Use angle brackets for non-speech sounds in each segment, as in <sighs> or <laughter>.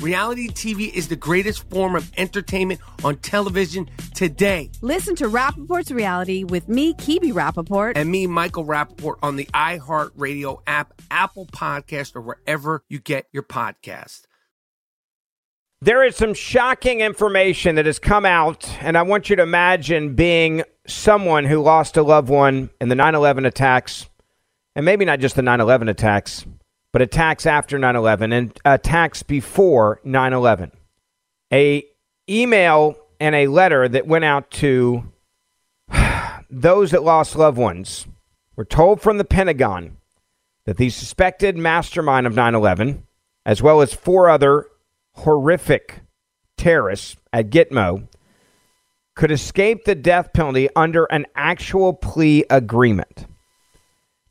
Reality TV is the greatest form of entertainment on television today. Listen to Rapaport's Reality with me, Kibi Rapaport. And me, Michael Rapaport, on the iHeartRadio app, Apple Podcast, or wherever you get your podcast. There is some shocking information that has come out, and I want you to imagine being someone who lost a loved one in the 9 11 attacks, and maybe not just the 9 11 attacks, but attacks after 9 11 and attacks before 9 11. A email and a letter that went out to <sighs> those that lost loved ones were told from the Pentagon that the suspected mastermind of 9 11, as well as four other horrific terrorists at Gitmo could escape the death penalty under an actual plea agreement.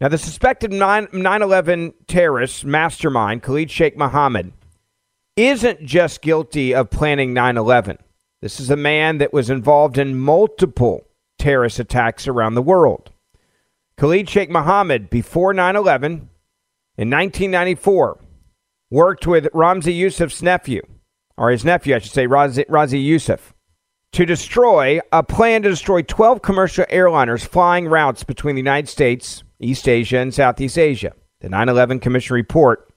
Now, the suspected 9 11 terrorist mastermind, Khalid Sheikh Mohammed, isn't just guilty of planning 9 11. This is a man that was involved in multiple terrorist attacks around the world. Khalid Sheikh Mohammed, before 9 11, in 1994, worked with Ramzi Yousef's nephew, or his nephew, I should say, Razi, Razi Yousef, to destroy a plan to destroy 12 commercial airliners flying routes between the United States, East Asia, and Southeast Asia. The 9 11 Commission report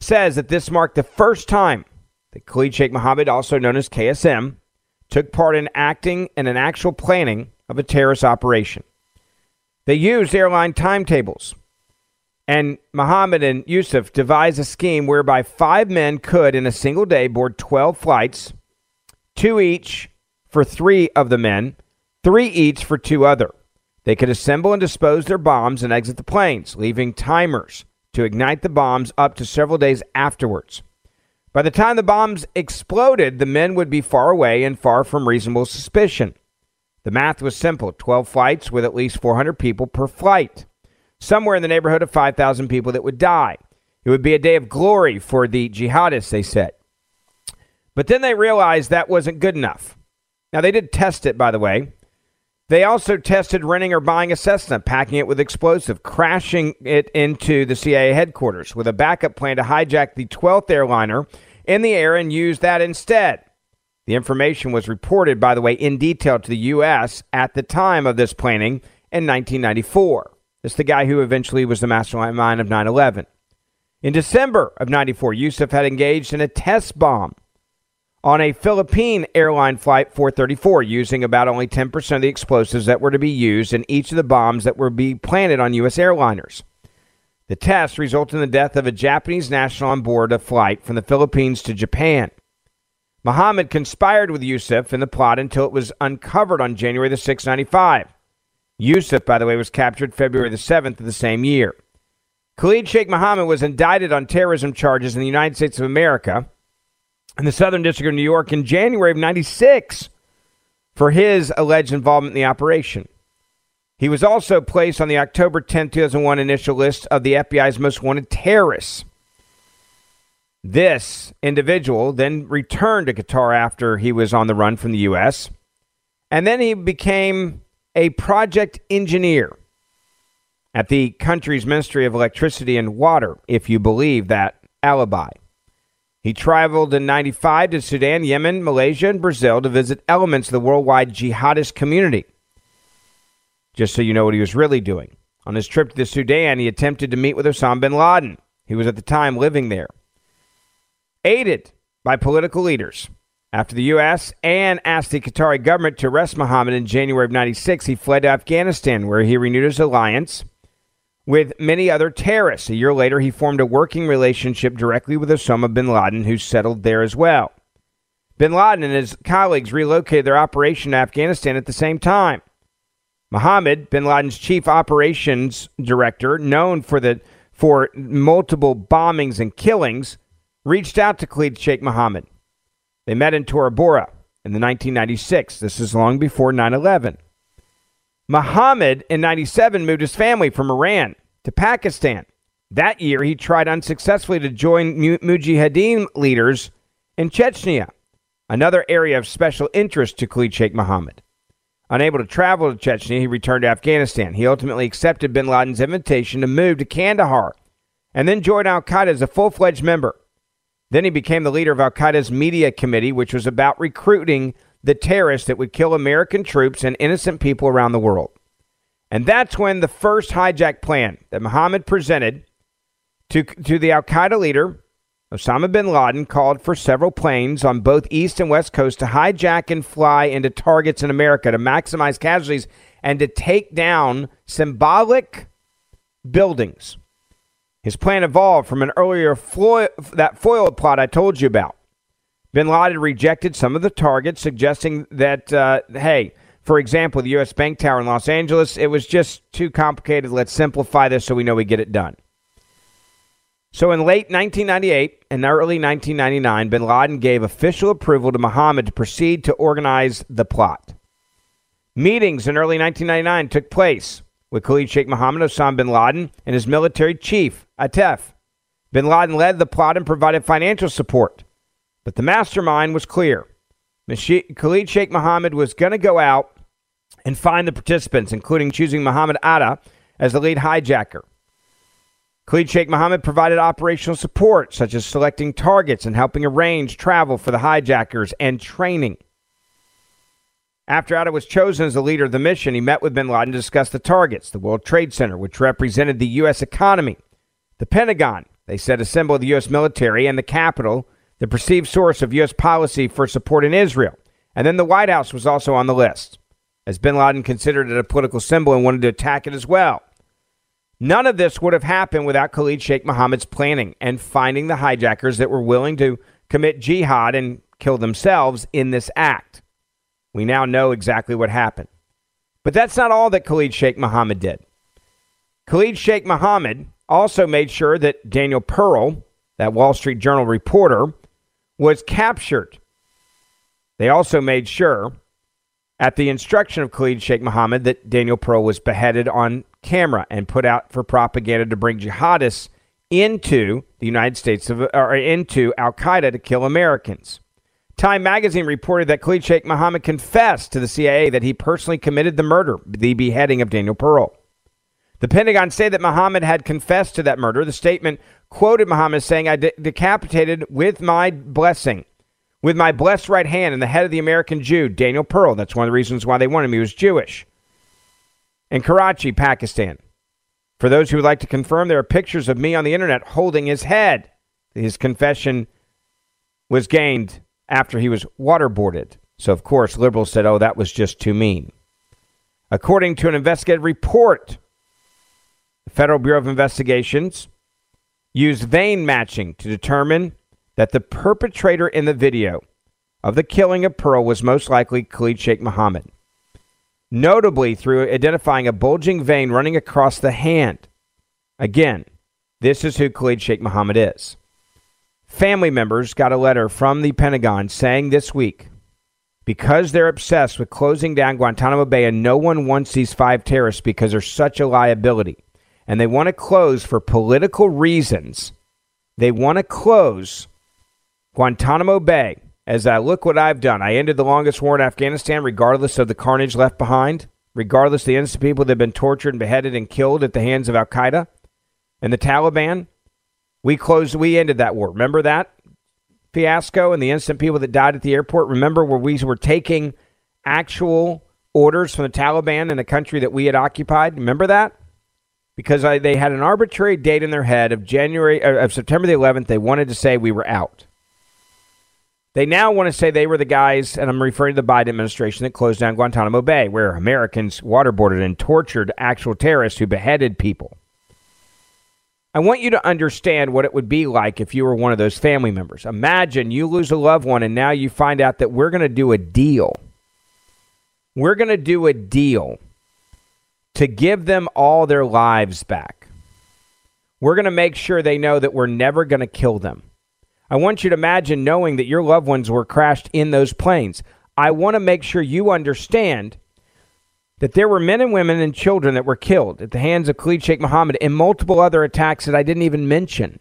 says that this marked the first time that Khalid Sheikh Mohammed, also known as KSM, took part in acting and an actual planning of a terrorist operation. They used airline timetables and Mohammed and Yousef devised a scheme whereby five men could, in a single day, board 12 flights, two each for three of the men, three each for two other. They could assemble and dispose their bombs and exit the planes, leaving timers to ignite the bombs up to several days afterwards. By the time the bombs exploded, the men would be far away and far from reasonable suspicion. The math was simple 12 flights with at least 400 people per flight somewhere in the neighborhood of 5,000 people that would die. It would be a day of glory for the jihadists, they said. But then they realized that wasn't good enough. Now, they did test it, by the way. They also tested renting or buying a Cessna, packing it with explosive, crashing it into the CIA headquarters with a backup plan to hijack the 12th airliner in the air and use that instead. The information was reported, by the way, in detail to the U.S. at the time of this planning in 1994. This the guy who eventually was the mastermind of 9 11. In December of 94, Yousef had engaged in a test bomb on a Philippine airline flight 434, using about only 10% of the explosives that were to be used in each of the bombs that were to be planted on U.S. airliners. The test resulted in the death of a Japanese national on board a flight from the Philippines to Japan. Mohammed conspired with Yousef in the plot until it was uncovered on January the 6th, 95. Yousef, by the way, was captured February the 7th of the same year. Khalid Sheikh Mohammed was indicted on terrorism charges in the United States of America in the Southern District of New York in January of 96 for his alleged involvement in the operation. He was also placed on the October 10, 2001 initial list of the FBI's most wanted terrorists. This individual then returned to Qatar after he was on the run from the U.S. And then he became a project engineer at the country's Ministry of Electricity and Water, if you believe that alibi. He traveled in 95 to Sudan, Yemen, Malaysia, and Brazil to visit elements of the worldwide jihadist community. Just so you know what he was really doing. On his trip to the Sudan, he attempted to meet with Osama bin Laden. He was at the time living there. Aided by political leaders, after the U.S. and asked the Qatari government to arrest Mohammed in January of 96, he fled to Afghanistan, where he renewed his alliance with many other terrorists. A year later, he formed a working relationship directly with Osama bin Laden, who settled there as well. Bin Laden and his colleagues relocated their operation to Afghanistan at the same time. Mohammed, bin Laden's chief operations director, known for the for multiple bombings and killings, reached out to Khalid Sheikh Mohammed. They met in Tora Bora in the 1996. This is long before 9/11. Mohammed in 97 moved his family from Iran to Pakistan. That year, he tried unsuccessfully to join Mujahideen leaders in Chechnya, another area of special interest to Khalid Sheikh Mohammed. Unable to travel to Chechnya, he returned to Afghanistan. He ultimately accepted bin Laden's invitation to move to Kandahar and then joined Al Qaeda as a full fledged member. Then he became the leader of Al Qaeda's media committee, which was about recruiting the terrorists that would kill American troops and innocent people around the world. And that's when the first hijack plan that Mohammed presented to, to the Al Qaeda leader, Osama bin Laden, called for several planes on both East and West Coast to hijack and fly into targets in America to maximize casualties and to take down symbolic buildings. His plan evolved from an earlier that foiled plot I told you about. Bin Laden rejected some of the targets, suggesting that, uh, hey, for example, the U.S. Bank Tower in Los Angeles, it was just too complicated. Let's simplify this so we know we get it done. So in late 1998 and early 1999, bin Laden gave official approval to Mohammed to proceed to organize the plot. Meetings in early 1999 took place with Khalid Sheikh Mohammed Osama bin Laden and his military chief, Atef. Bin Laden led the plot and provided financial support. But the mastermind was clear. Khalid Sheikh Mohammed was going to go out and find the participants, including choosing Mohammed Atta as the lead hijacker. Khalid Sheikh Mohammed provided operational support, such as selecting targets and helping arrange travel for the hijackers and training. After Atta was chosen as the leader of the mission, he met with bin Laden to discuss the targets the World Trade Center, which represented the U.S. economy, the Pentagon, they said a symbol of the U.S. military, and the Capitol, the perceived source of U.S. policy for support in Israel. And then the White House was also on the list, as bin Laden considered it a political symbol and wanted to attack it as well. None of this would have happened without Khalid Sheikh Mohammed's planning and finding the hijackers that were willing to commit jihad and kill themselves in this act. We now know exactly what happened. But that's not all that Khalid Sheikh Mohammed did. Khalid Sheikh Mohammed also made sure that Daniel Pearl, that Wall Street Journal reporter, was captured. They also made sure, at the instruction of Khalid Sheikh Mohammed, that Daniel Pearl was beheaded on camera and put out for propaganda to bring jihadists into the United States of, or into Al Qaeda to kill Americans. Time magazine reported that Khalid Sheikh Mohammed confessed to the CIA that he personally committed the murder, the beheading of Daniel Pearl. The Pentagon said that Mohammed had confessed to that murder. The statement quoted Muhammad saying, I de- decapitated with my blessing, with my blessed right hand, and the head of the American Jew, Daniel Pearl. That's one of the reasons why they wanted him. He was Jewish. In Karachi, Pakistan. For those who would like to confirm, there are pictures of me on the internet holding his head. His confession was gained after he was waterboarded. So, of course, liberals said, oh, that was just too mean. According to an investigative report, the Federal Bureau of Investigations used vein matching to determine that the perpetrator in the video of the killing of Pearl was most likely Khalid Sheikh Mohammed, notably through identifying a bulging vein running across the hand. Again, this is who Khalid Sheikh Mohammed is. Family members got a letter from the Pentagon saying this week because they're obsessed with closing down Guantanamo Bay and no one wants these five terrorists because they're such a liability and they want to close for political reasons. They want to close Guantanamo Bay. As I look what I've done, I ended the longest war in Afghanistan, regardless of the carnage left behind, regardless of the innocent people that have been tortured and beheaded and killed at the hands of Al Qaeda and the Taliban. We closed, we ended that war. Remember that fiasco and the innocent people that died at the airport? Remember where we were taking actual orders from the Taliban in a country that we had occupied? Remember that? Because I, they had an arbitrary date in their head of January uh, of September the 11th. They wanted to say we were out. They now want to say they were the guys, and I'm referring to the Biden administration that closed down Guantanamo Bay, where Americans waterboarded and tortured actual terrorists who beheaded people. I want you to understand what it would be like if you were one of those family members. Imagine you lose a loved one and now you find out that we're going to do a deal. We're going to do a deal to give them all their lives back. We're going to make sure they know that we're never going to kill them. I want you to imagine knowing that your loved ones were crashed in those planes. I want to make sure you understand that there were men and women and children that were killed at the hands of Khalid Sheikh Mohammed and multiple other attacks that I didn't even mention.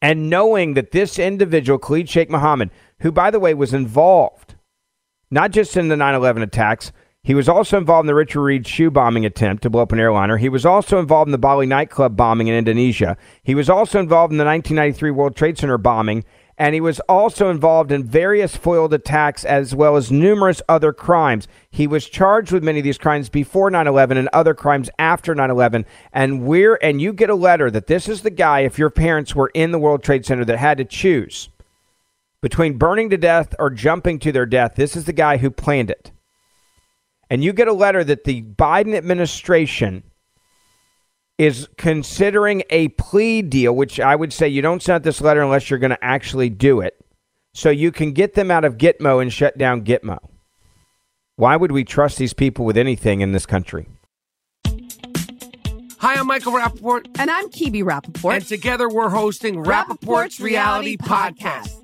And knowing that this individual, Khalid Sheikh Mohammed, who, by the way, was involved not just in the 9 11 attacks, he was also involved in the Richard Reid shoe bombing attempt to blow up an airliner. He was also involved in the Bali nightclub bombing in Indonesia. He was also involved in the 1993 World Trade Center bombing and he was also involved in various foiled attacks as well as numerous other crimes. He was charged with many of these crimes before 9/11 and other crimes after 9/11. And we're and you get a letter that this is the guy if your parents were in the World Trade Center that had to choose between burning to death or jumping to their death. This is the guy who planned it. And you get a letter that the Biden administration is considering a plea deal, which I would say you don't send this letter unless you're going to actually do it, so you can get them out of Gitmo and shut down Gitmo. Why would we trust these people with anything in this country? Hi, I'm Michael Rapaport. And I'm Kibi Rapaport. And together we're hosting Rapaport's, Reality, Podcast.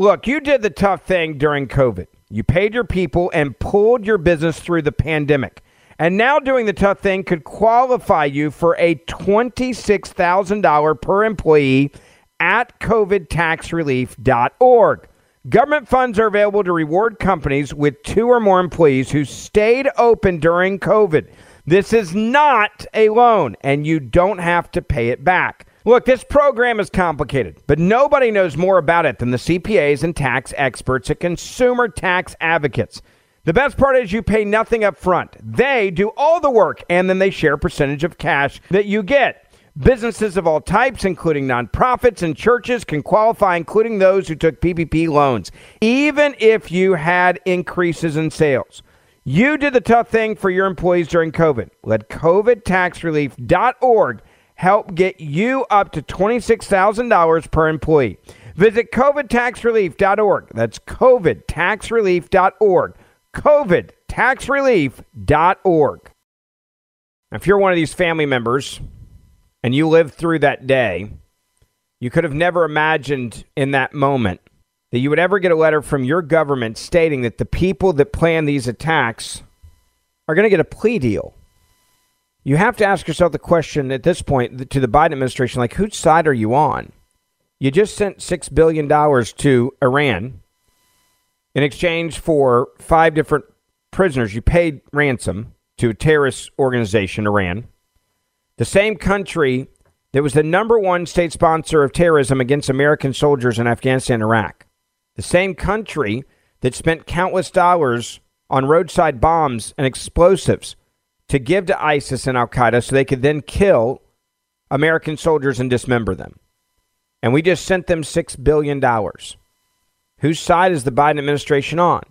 Look, you did the tough thing during COVID. You paid your people and pulled your business through the pandemic. And now doing the tough thing could qualify you for a $26,000 per employee at covidtaxrelief.org. Government funds are available to reward companies with two or more employees who stayed open during COVID. This is not a loan, and you don't have to pay it back. Look, this program is complicated, but nobody knows more about it than the CPAs and tax experts at Consumer Tax Advocates. The best part is you pay nothing up front. They do all the work and then they share a percentage of cash that you get. Businesses of all types, including nonprofits and churches, can qualify, including those who took PPP loans, even if you had increases in sales. You did the tough thing for your employees during COVID. Let COVIDTaxRelief.org help get you up to $26,000 per employee. Visit covidtaxrelief.org. That's covidtaxrelief.org. covidtaxrelief.org. If you're one of these family members and you lived through that day, you could have never imagined in that moment that you would ever get a letter from your government stating that the people that plan these attacks are going to get a plea deal you have to ask yourself the question at this point to the Biden administration like, whose side are you on? You just sent $6 billion to Iran. In exchange for five different prisoners, you paid ransom to a terrorist organization, Iran. The same country that was the number one state sponsor of terrorism against American soldiers in Afghanistan and Iraq. The same country that spent countless dollars on roadside bombs and explosives to give to ISIS and Al Qaeda so they could then kill American soldiers and dismember them. And we just sent them $6 billion. Whose side is the Biden administration on?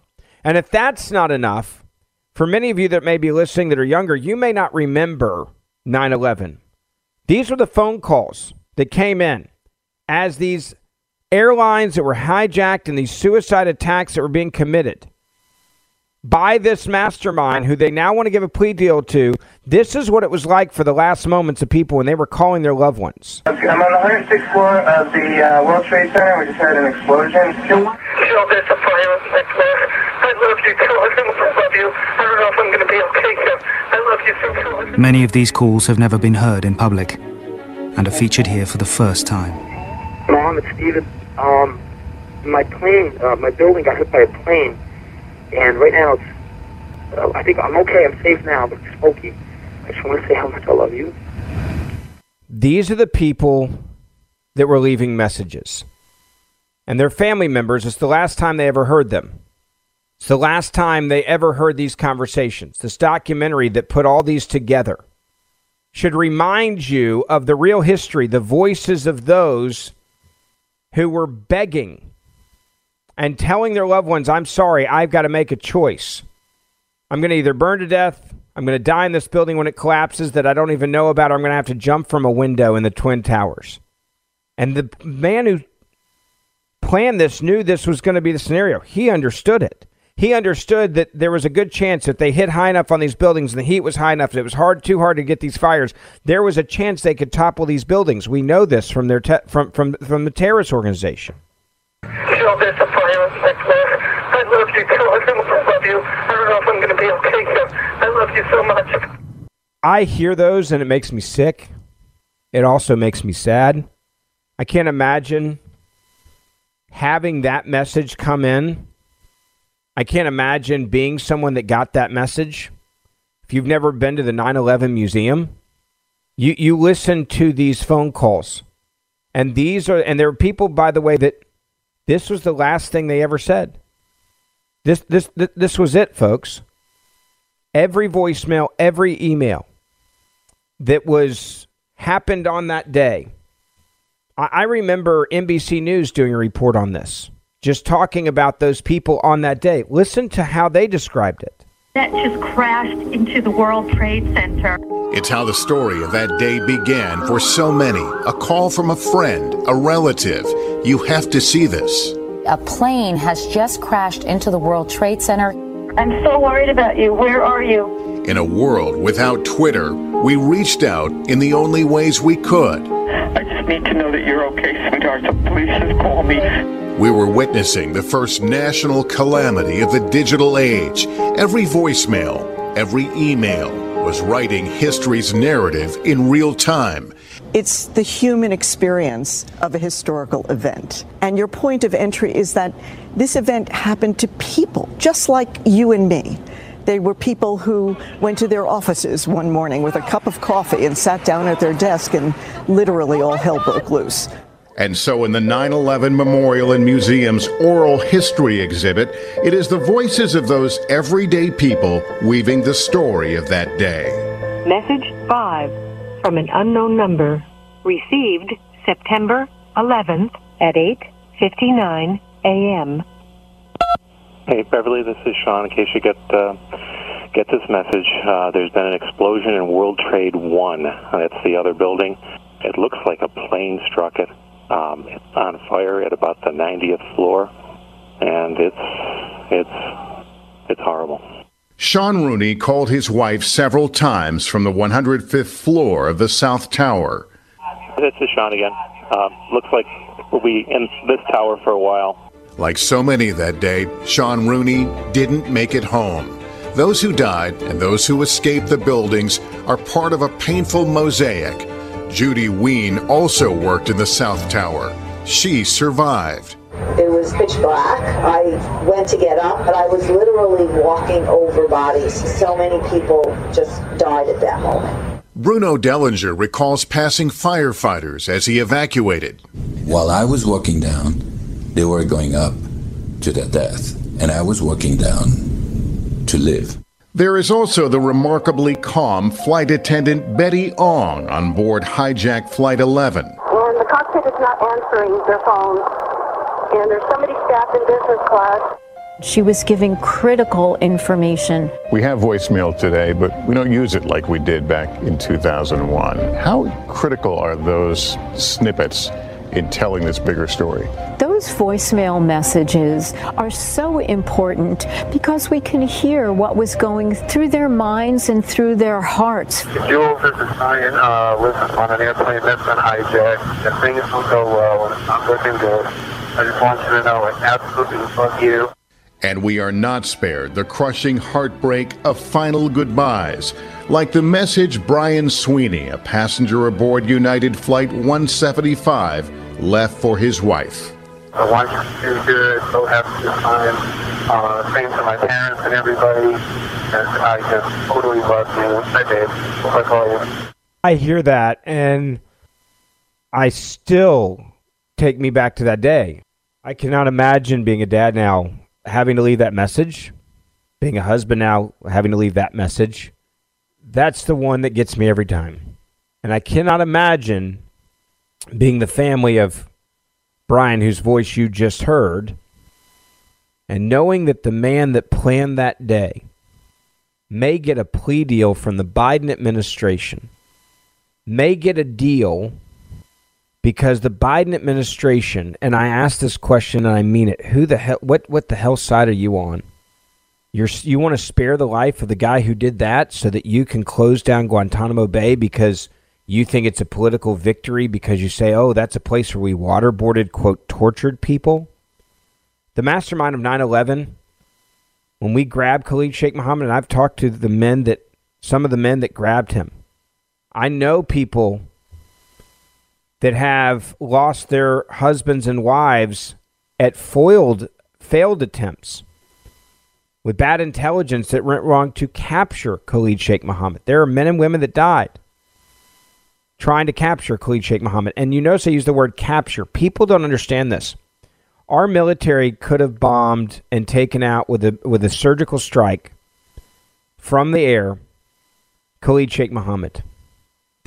And if that's not enough, for many of you that may be listening that are younger, you may not remember 9 11. These were the phone calls that came in as these airlines that were hijacked and these suicide attacks that were being committed by this mastermind who they now want to give a plea deal to. This is what it was like for the last moments of people when they were calling their loved ones. I'm on the 106th floor of the uh, World Trade Center. We just had an explosion. Kill this a fire next floor. I love you, too. I love you. I don't know if I'm going to be okay, Kim. I love you so much. Many of these calls have never been heard in public and are featured here for the first time. Mom, it's Steven. Um, my plane, uh, my building got hit by a plane, and right now it's, uh, I think I'm okay. I'm safe now, but it's smoky. I just want to say how much I love you. These are the people that were leaving messages. And their family members, it's the last time they ever heard them. It's the last time they ever heard these conversations. This documentary that put all these together should remind you of the real history, the voices of those who were begging and telling their loved ones, I'm sorry, I've got to make a choice. I'm going to either burn to death, I'm going to die in this building when it collapses that I don't even know about, or I'm going to have to jump from a window in the Twin Towers. And the man who planned this knew this was going to be the scenario. He understood it. He understood that there was a good chance that they hit high enough on these buildings and the heat was high enough that it was hard, too hard to get these fires. There was a chance they could topple these buildings. We know this from their te- from from from the terrorist organization a fire next floor. I love you. <laughs> I love you. I don't know if I'm going to be okay. I love you so much. I hear those and it makes me sick. It also makes me sad. I can't imagine having that message come in. I can't imagine being someone that got that message. If you've never been to the 9 11 museum, you, you listen to these phone calls. And these are, and there are people, by the way, that this was the last thing they ever said. This, this, this, this was it, folks. Every voicemail, every email that was happened on that day. I, I remember NBC News doing a report on this, just talking about those people on that day. Listen to how they described it. That just crashed into the World Trade Center. It's how the story of that day began for so many. A call from a friend, a relative. You have to see this. A plane has just crashed into the World Trade Center. I'm so worried about you. Where are you? In a world without Twitter, we reached out in the only ways we could. I just need to know that you're okay, sweetheart. So please just call me. We were witnessing the first national calamity of the digital age. Every voicemail, every email was writing history's narrative in real time. It's the human experience of a historical event. And your point of entry is that this event happened to people just like you and me. They were people who went to their offices one morning with a cup of coffee and sat down at their desk, and literally all hell broke loose. And so, in the 9 11 Memorial and Museum's oral history exhibit, it is the voices of those everyday people weaving the story of that day. Message 5 from an unknown number. Received September 11th at 8:59 a.m. Hey, Beverly, this is Sean. In case you get uh, get this message, uh, there's been an explosion in World Trade One. That's the other building. It looks like a plane struck it. Um, it's on fire at about the 90th floor, and it's it's it's horrible. Sean Rooney called his wife several times from the 105th floor of the South Tower. This is Sean again. Um, looks like we'll be in this tower for a while. Like so many that day, Sean Rooney didn't make it home. Those who died and those who escaped the buildings are part of a painful mosaic. Judy Wein also worked in the South Tower. She survived. It was was pitch black. I went to get up, but I was literally walking over bodies. So many people just died at that moment. Bruno Dellinger recalls passing firefighters as he evacuated. While I was walking down, they were going up to their death, and I was walking down to live. There is also the remarkably calm flight attendant Betty Ong on board hijacked Flight 11. And the cockpit is not answering their phones. And there's somebody staffed in business class. She was giving critical information. We have voicemail today, but we don't use it like we did back in 2001. How critical are those snippets in telling this bigger story? Those voicemail messages are so important because we can hear what was going through their minds and through their hearts. Jules, this is Brian. Uh, listen, on an airplane that's been hijacked, and things don't go well, and it's not looking good. I just want you to know I absolutely love you. And we are not spared the crushing heartbreak of final goodbyes, like the message Brian Sweeney, a passenger aboard United Flight 175, left for his wife. I want you to do good, so happy this time. Uh, same to my parents and everybody. And I just totally love you. Hi, babe. Hope I call you. I hear that, and I still take me back to that day. I cannot imagine being a dad now, having to leave that message, being a husband now, having to leave that message. That's the one that gets me every time. And I cannot imagine being the family of Brian, whose voice you just heard, and knowing that the man that planned that day may get a plea deal from the Biden administration, may get a deal because the Biden administration, and I ask this question and I mean it, who the hell, what, what the hell side are you on? You're, you want to spare the life of the guy who did that so that you can close down Guantanamo Bay because you think it's a political victory because you say, oh, that's a place where we waterboarded, quote, tortured people? The mastermind of 9 11, when we grabbed Khalid Sheikh Mohammed, and I've talked to the men that, some of the men that grabbed him, I know people that have lost their husbands and wives at foiled, failed attempts with bad intelligence that went wrong to capture Khalid Sheikh Mohammed. There are men and women that died trying to capture Khalid Sheikh Mohammed. And you notice I use the word capture. People don't understand this. Our military could have bombed and taken out with a with a surgical strike from the air Khalid Sheikh Mohammed.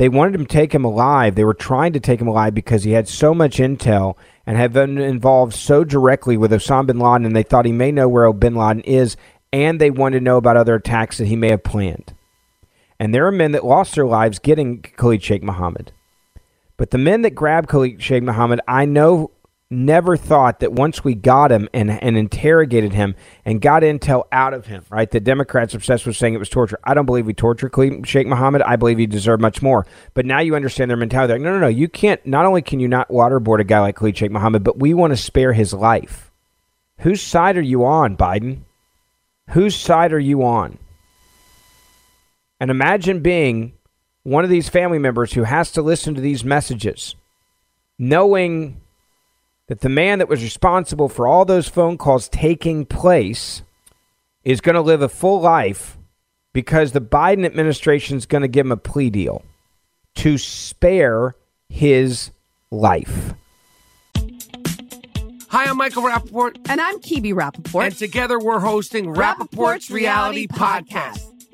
They wanted to take him alive. They were trying to take him alive because he had so much intel and had been involved so directly with Osama bin Laden, and they thought he may know where bin Laden is, and they wanted to know about other attacks that he may have planned. And there are men that lost their lives getting Khalid Sheikh Mohammed. But the men that grabbed Khalid Sheikh Mohammed, I know never thought that once we got him and, and interrogated him and got intel out of him, right? The Democrats obsessed with saying it was torture. I don't believe we tortured Sheikh Mohammed. I believe he deserved much more. But now you understand their mentality. Like, no, no, no. You can't, not only can you not waterboard a guy like Khalid Sheikh Mohammed, but we want to spare his life. Whose side are you on, Biden? Whose side are you on? And imagine being one of these family members who has to listen to these messages, knowing that the man that was responsible for all those phone calls taking place is going to live a full life because the Biden administration is going to give him a plea deal to spare his life. Hi, I'm Michael Rapaport. And I'm Kibi Rapaport. And together we're hosting Rapaport's, Rapaport's Reality, Reality Podcast. Podcast.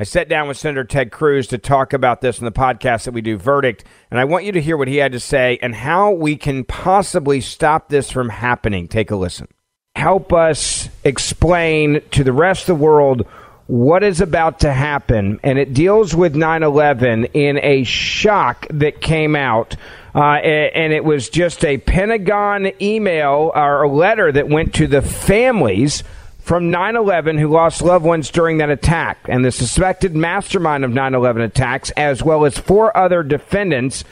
I sat down with Senator Ted Cruz to talk about this in the podcast that we do, Verdict, and I want you to hear what he had to say and how we can possibly stop this from happening. Take a listen. Help us explain to the rest of the world what is about to happen, and it deals with 9 11 in a shock that came out. Uh, and it was just a Pentagon email or a letter that went to the families from 9 11 who lost loved ones during that attack, and the suspected mastermind of 9 11 attacks, as well as four other defendants.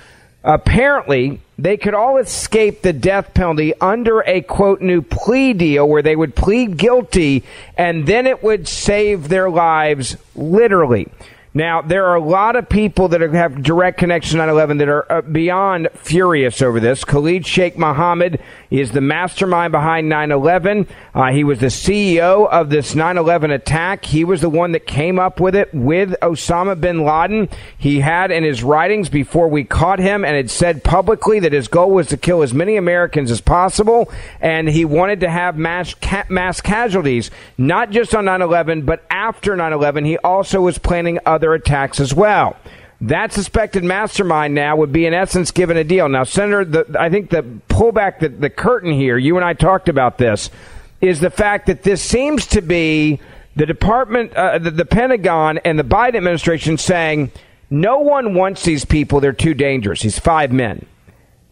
Apparently, they could all escape the death penalty under a quote new plea deal where they would plead guilty and then it would save their lives literally. Now, there are a lot of people that have direct connection to 9 11 that are uh, beyond furious over this. Khalid Sheikh Mohammed is the mastermind behind 9 11. Uh, he was the CEO of this 9 11 attack. He was the one that came up with it with Osama bin Laden. He had in his writings before we caught him and had said publicly that his goal was to kill as many Americans as possible. And he wanted to have mass, ca- mass casualties, not just on 9 11, but after 9 11. He also was planning other attacks as well. That suspected mastermind now would be, in essence, given a deal. Now, Senator, the, I think the pull back the, the curtain here, you and I talked about this, is the fact that this seems to be the Department, uh, the, the Pentagon, and the Biden administration saying no one wants these people. They're too dangerous. These five men,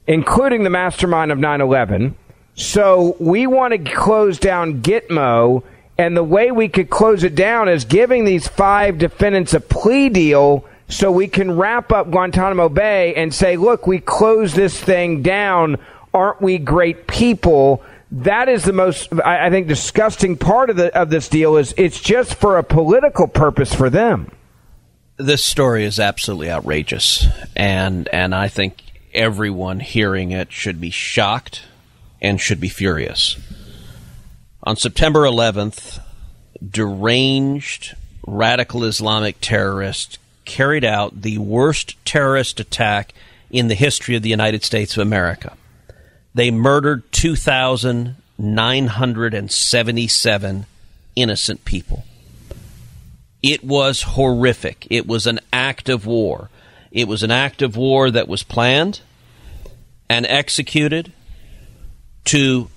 including the mastermind of 9 11. So we want to close down Gitmo and the way we could close it down is giving these five defendants a plea deal so we can wrap up Guantanamo Bay and say, look, we close this thing down. Aren't we great people? That is the most, I, think, disgusting part of the of this deal is it's just for a political purpose for them. This story is absolutely outrageous, and and I think everyone hearing it should be shocked and should be furious. On September 11th, deranged radical Islamic terrorists carried out the worst terrorist attack in the history of the United States of America. They murdered 2,977 innocent people. It was horrific. It was an act of war. It was an act of war that was planned and executed to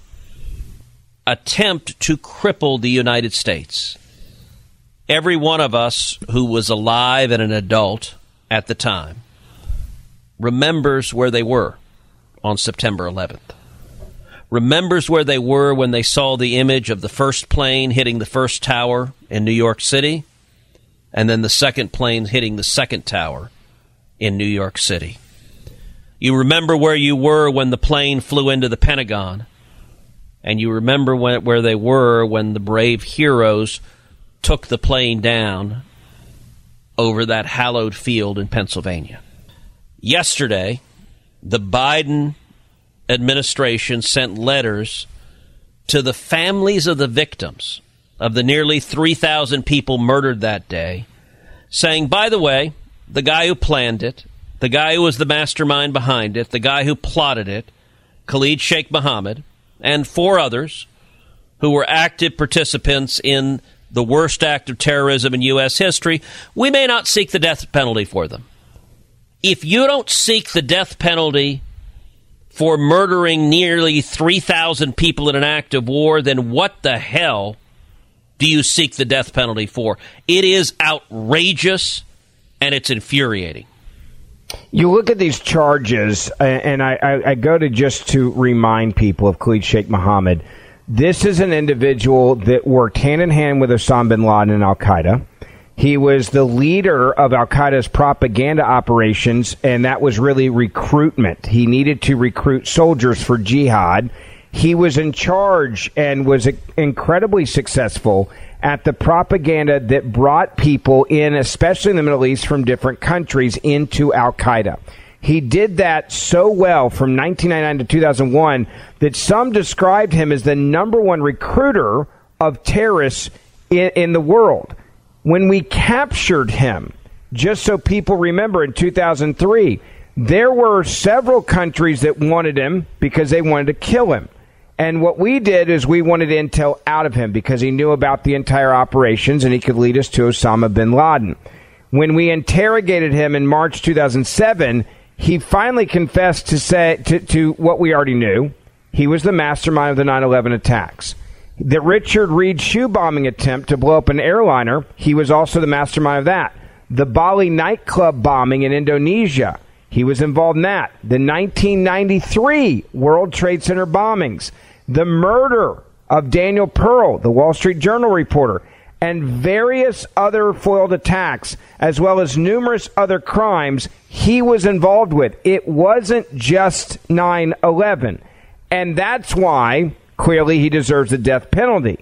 attempt to cripple the United States. Every one of us who was alive and an adult at the time remembers where they were on September 11th. Remembers where they were when they saw the image of the first plane hitting the first tower in New York City, and then the second plane hitting the second tower in New York City. You remember where you were when the plane flew into the Pentagon and you remember when, where they were when the brave heroes took the plane down over that hallowed field in Pennsylvania. Yesterday, the Biden administration sent letters to the families of the victims of the nearly 3,000 people murdered that day, saying, by the way, the guy who planned it, the guy who was the mastermind behind it, the guy who plotted it, Khalid Sheikh Mohammed, and four others who were active participants in the worst act of terrorism in U.S. history, we may not seek the death penalty for them. If you don't seek the death penalty for murdering nearly 3,000 people in an act of war, then what the hell do you seek the death penalty for? It is outrageous and it's infuriating. You look at these charges, and I, I, I, go to just to remind people of Khalid Sheikh Mohammed. This is an individual that worked hand in hand with Osama bin Laden and Al Qaeda. He was the leader of Al Qaeda's propaganda operations, and that was really recruitment. He needed to recruit soldiers for jihad. He was in charge and was incredibly successful at the propaganda that brought people in, especially in the Middle East, from different countries into Al Qaeda. He did that so well from 1999 to 2001 that some described him as the number one recruiter of terrorists in, in the world. When we captured him, just so people remember, in 2003, there were several countries that wanted him because they wanted to kill him. And what we did is we wanted intel out of him because he knew about the entire operations and he could lead us to Osama bin Laden. When we interrogated him in March 2007, he finally confessed to say to, to what we already knew. He was the mastermind of the 9/11 attacks. The Richard Reid shoe bombing attempt to blow up an airliner, he was also the mastermind of that. The Bali nightclub bombing in Indonesia, he was involved in that. The 1993 World Trade Center bombings the murder of Daniel Pearl, the Wall Street Journal reporter, and various other foiled attacks, as well as numerous other crimes he was involved with. It wasn't just 9 11. And that's why, clearly, he deserves the death penalty.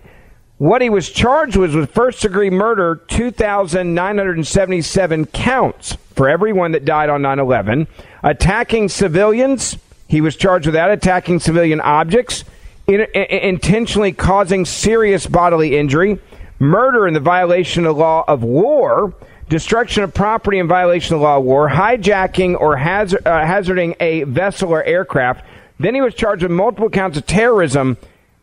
What he was charged with was first degree murder, 2,977 counts for everyone that died on 9 11. Attacking civilians, he was charged with that, attacking civilian objects in, in, intentionally causing serious bodily injury, murder in the violation of the law of war, destruction of property in violation of the law of war, hijacking or hazard, uh, hazarding a vessel or aircraft. Then he was charged with multiple counts of terrorism,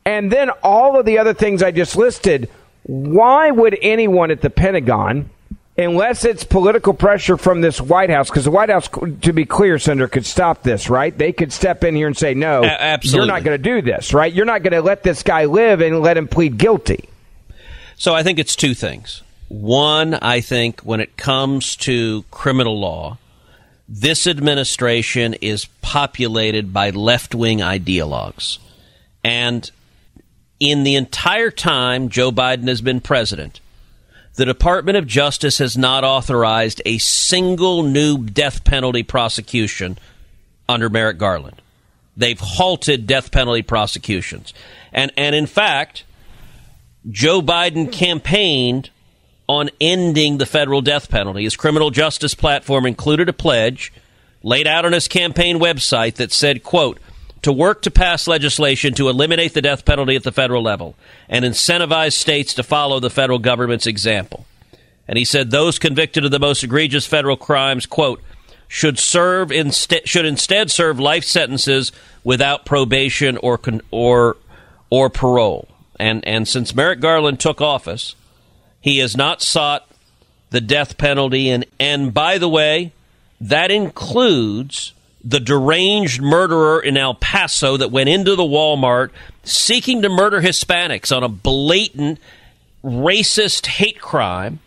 and then all of the other things I just listed. Why would anyone at the Pentagon unless it's political pressure from this White House, because the White House, to be clear, Senator, could stop this, right? They could step in here and say, no, A- absolutely. you're not going to do this, right? You're not going to let this guy live and let him plead guilty. So I think it's two things. One, I think when it comes to criminal law, this administration is populated by left wing ideologues. And in the entire time Joe Biden has been president, the Department of Justice has not authorized a single new death penalty prosecution under Merrick Garland. They've halted death penalty prosecutions. And, and in fact, Joe Biden campaigned on ending the federal death penalty. His criminal justice platform included a pledge laid out on his campaign website that said, quote, to work to pass legislation to eliminate the death penalty at the federal level and incentivize states to follow the federal government's example. And he said those convicted of the most egregious federal crimes, quote, should serve instead should instead serve life sentences without probation or con- or or parole. And and since Merrick Garland took office, he has not sought the death penalty and and by the way, that includes the deranged murderer in El Paso that went into the Walmart seeking to murder Hispanics on a blatant racist hate crime.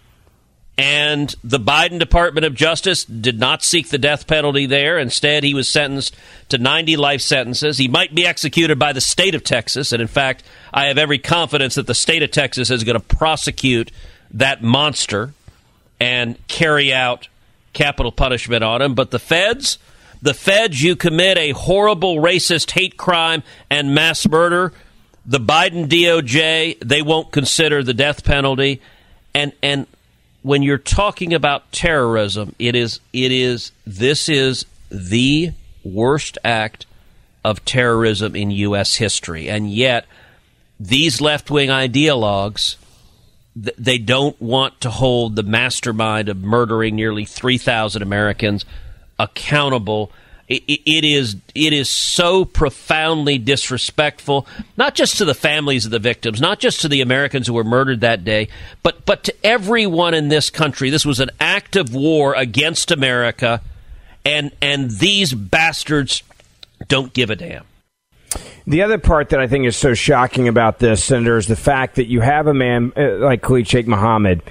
And the Biden Department of Justice did not seek the death penalty there. Instead, he was sentenced to 90 life sentences. He might be executed by the state of Texas. And in fact, I have every confidence that the state of Texas is going to prosecute that monster and carry out capital punishment on him. But the feds, the feds, you commit a horrible racist hate crime and mass murder. The Biden DOJ, they won't consider the death penalty. And, and when you're talking about terrorism, it is, it is, this is the worst act of terrorism in U.S. history. And yet, these left wing ideologues, they don't want to hold the mastermind of murdering nearly 3,000 Americans accountable. It, is it is so profoundly disrespectful, not just to the families of the victims, not just to the Americans who were murdered that day, but but to everyone in this country. This was an act of war against America, and and these bastards don't give a damn. The other part that I think is so shocking about this, Senator, is the fact that you have a man uh, like Khalid Sheikh Mohammed.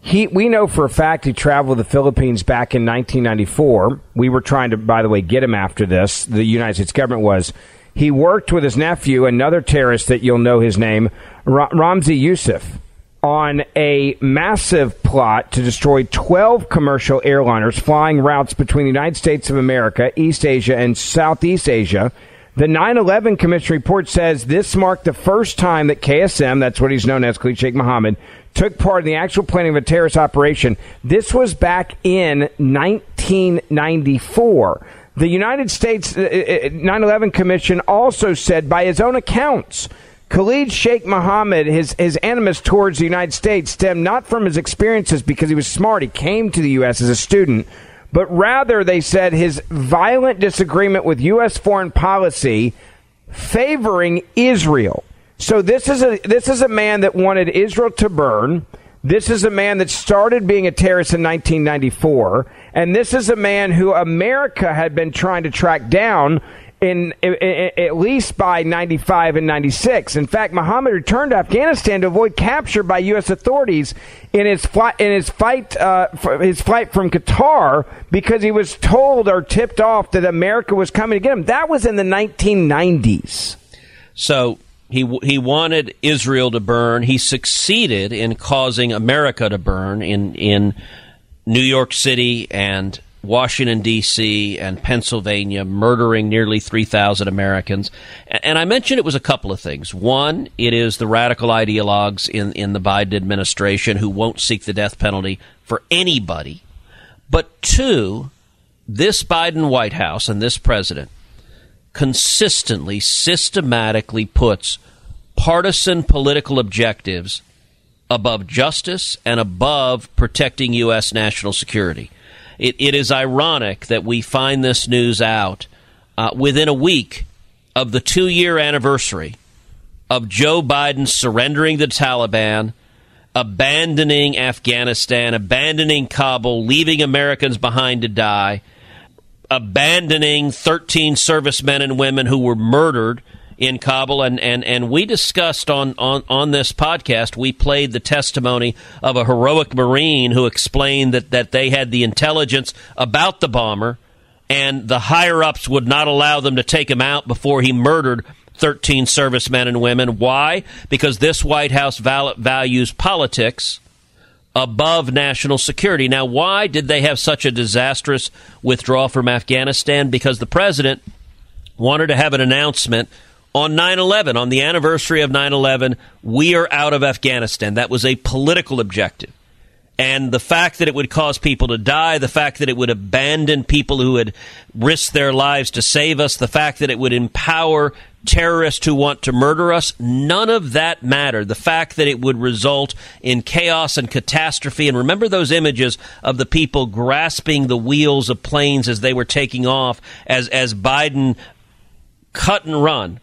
He, we know for a fact he traveled to the Philippines back in 1994. We were trying to, by the way, get him after this. The United States government was. He worked with his nephew, another terrorist that you'll know his name, Ra- Ramzi Yousef, on a massive plot to destroy 12 commercial airliners flying routes between the United States of America, East Asia, and Southeast Asia. The 9 11 Commission report says this marked the first time that KSM, that's what he's known as, Khalid Sheikh Mohammed, took part in the actual planning of a terrorist operation. This was back in 1994. The United States uh, uh, uh, 9 11 Commission also said, by his own accounts, Khalid Sheikh Mohammed, his, his animus towards the United States stemmed not from his experiences because he was smart. He came to the U.S. as a student, but rather, they said, his violent disagreement with U.S. foreign policy favoring Israel. So this is a this is a man that wanted Israel to burn. This is a man that started being a terrorist in 1994, and this is a man who America had been trying to track down in, in, in, at least by 95 and 96. In fact, Mohammed returned to Afghanistan to avoid capture by U.S. authorities in his flight in his fight uh, his flight from Qatar because he was told or tipped off that America was coming to get him. That was in the 1990s. So he he wanted Israel to burn. He succeeded in causing America to burn in in New York City and Washington, D.C., and Pennsylvania, murdering nearly 3,000 Americans. And I mentioned it was a couple of things. One, it is the radical ideologues in, in the Biden administration who won't seek the death penalty for anybody. But two, this Biden White House and this president consistently, systematically puts partisan political objectives above justice and above protecting U.S. national security. It, it is ironic that we find this news out uh, within a week of the two year anniversary of Joe Biden surrendering the Taliban, abandoning Afghanistan, abandoning Kabul, leaving Americans behind to die, abandoning 13 servicemen and women who were murdered in Kabul, and, and, and we discussed on, on, on this podcast, we played the testimony of a heroic Marine who explained that, that they had the intelligence about the bomber, and the higher ups would not allow them to take him out before he murdered 13 servicemen and women. Why? Because this White House val- values politics above national security. Now, why did they have such a disastrous withdrawal from Afghanistan? Because the president wanted to have an announcement on 9 11, on the anniversary of 9 11, we are out of Afghanistan. That was a political objective. And the fact that it would cause people to die, the fact that it would abandon people who had risked their lives to save us, the fact that it would empower terrorists who want to murder us, none of that mattered. The fact that it would result in chaos and catastrophe. And remember those images of the people grasping the wheels of planes as they were taking off, as, as Biden cut and run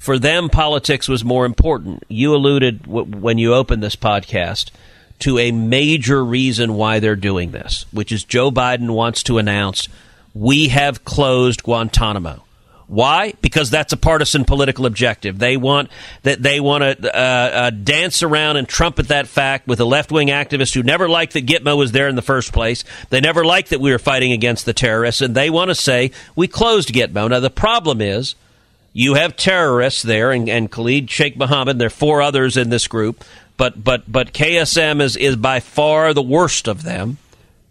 for them, politics was more important. You alluded w- when you opened this podcast to a major reason why they're doing this, which is Joe Biden wants to announce we have closed Guantanamo. Why? Because that's a partisan political objective. They want that they want to uh, uh, dance around and trumpet that fact with a left wing activist who never liked that Gitmo was there in the first place. They never liked that we were fighting against the terrorists, and they want to say we closed Gitmo. Now the problem is you have terrorists there, and, and Khalid Sheikh Mohammed. There are four others in this group, but but but KSM is is by far the worst of them.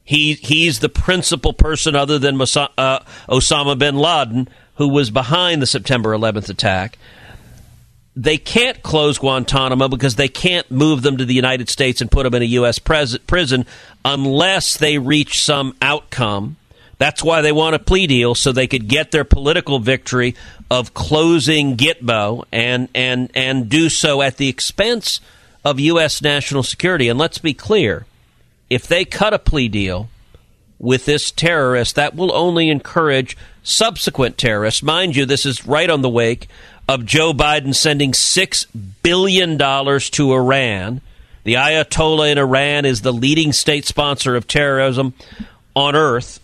He he's the principal person, other than Masa, uh, Osama bin Laden, who was behind the September 11th attack. They can't close Guantanamo because they can't move them to the United States and put them in a U.S. Pres- prison unless they reach some outcome that's why they want a plea deal so they could get their political victory of closing Gitmo and and and do so at the expense of U.S. national security. And let's be clear: if they cut a plea deal with this terrorist, that will only encourage subsequent terrorists. Mind you, this is right on the wake of Joe Biden sending six billion dollars to Iran. The Ayatollah in Iran is the leading state sponsor of terrorism on earth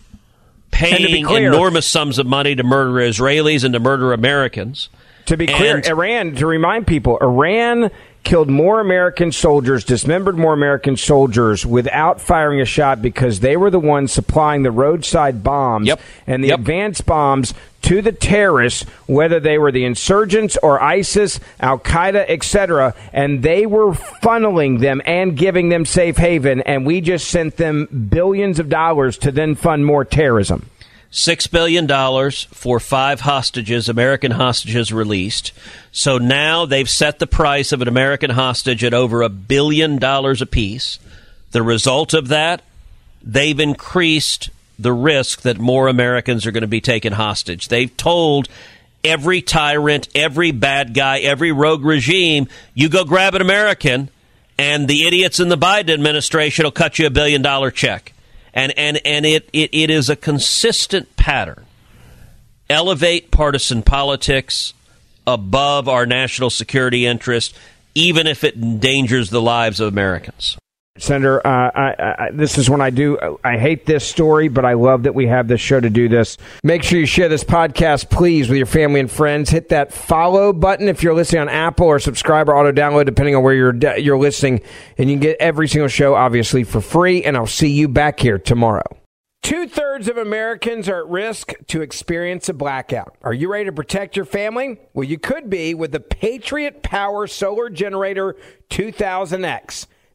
paying clear, enormous sums of money to murder Israelis and to murder Americans. To be clear, And- Iran, to remind people, Iran killed more American soldiers, dismembered more American soldiers without firing a shot because they were the ones supplying the roadside bombs and the advanced bombs to the terrorists, whether they were the insurgents or ISIS, Al Qaeda, etc., and they were funneling them and giving them safe haven, and we just sent them billions of dollars to then fund more terrorism. Six billion dollars for five hostages, American hostages released. So now they've set the price of an American hostage at over a billion dollars apiece. The result of that, they've increased the risk that more Americans are going to be taken hostage. They've told every tyrant, every bad guy, every rogue regime, you go grab an American, and the idiots in the Biden administration will cut you a billion dollar check. And and and it, it, it is a consistent pattern. Elevate partisan politics above our national security interest, even if it endangers the lives of Americans. Senator, uh, I, I, this is when I do. I hate this story, but I love that we have this show to do this. Make sure you share this podcast, please, with your family and friends. Hit that follow button if you're listening on Apple, or subscribe or auto download, depending on where you're you're listening. And you can get every single show, obviously, for free. And I'll see you back here tomorrow. Two thirds of Americans are at risk to experience a blackout. Are you ready to protect your family? Well, you could be with the Patriot Power Solar Generator 2000X.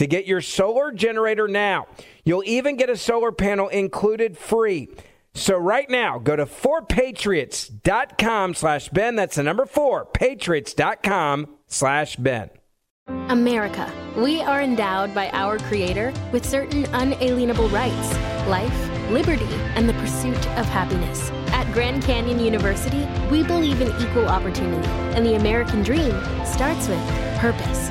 to get your solar generator now. You'll even get a solar panel included free. So right now, go to 4patriots.com slash Ben. That's the number four, patriots.com slash Ben. America. We are endowed by our Creator with certain unalienable rights life, liberty, and the pursuit of happiness. At Grand Canyon University, we believe in equal opportunity, and the American dream starts with purpose.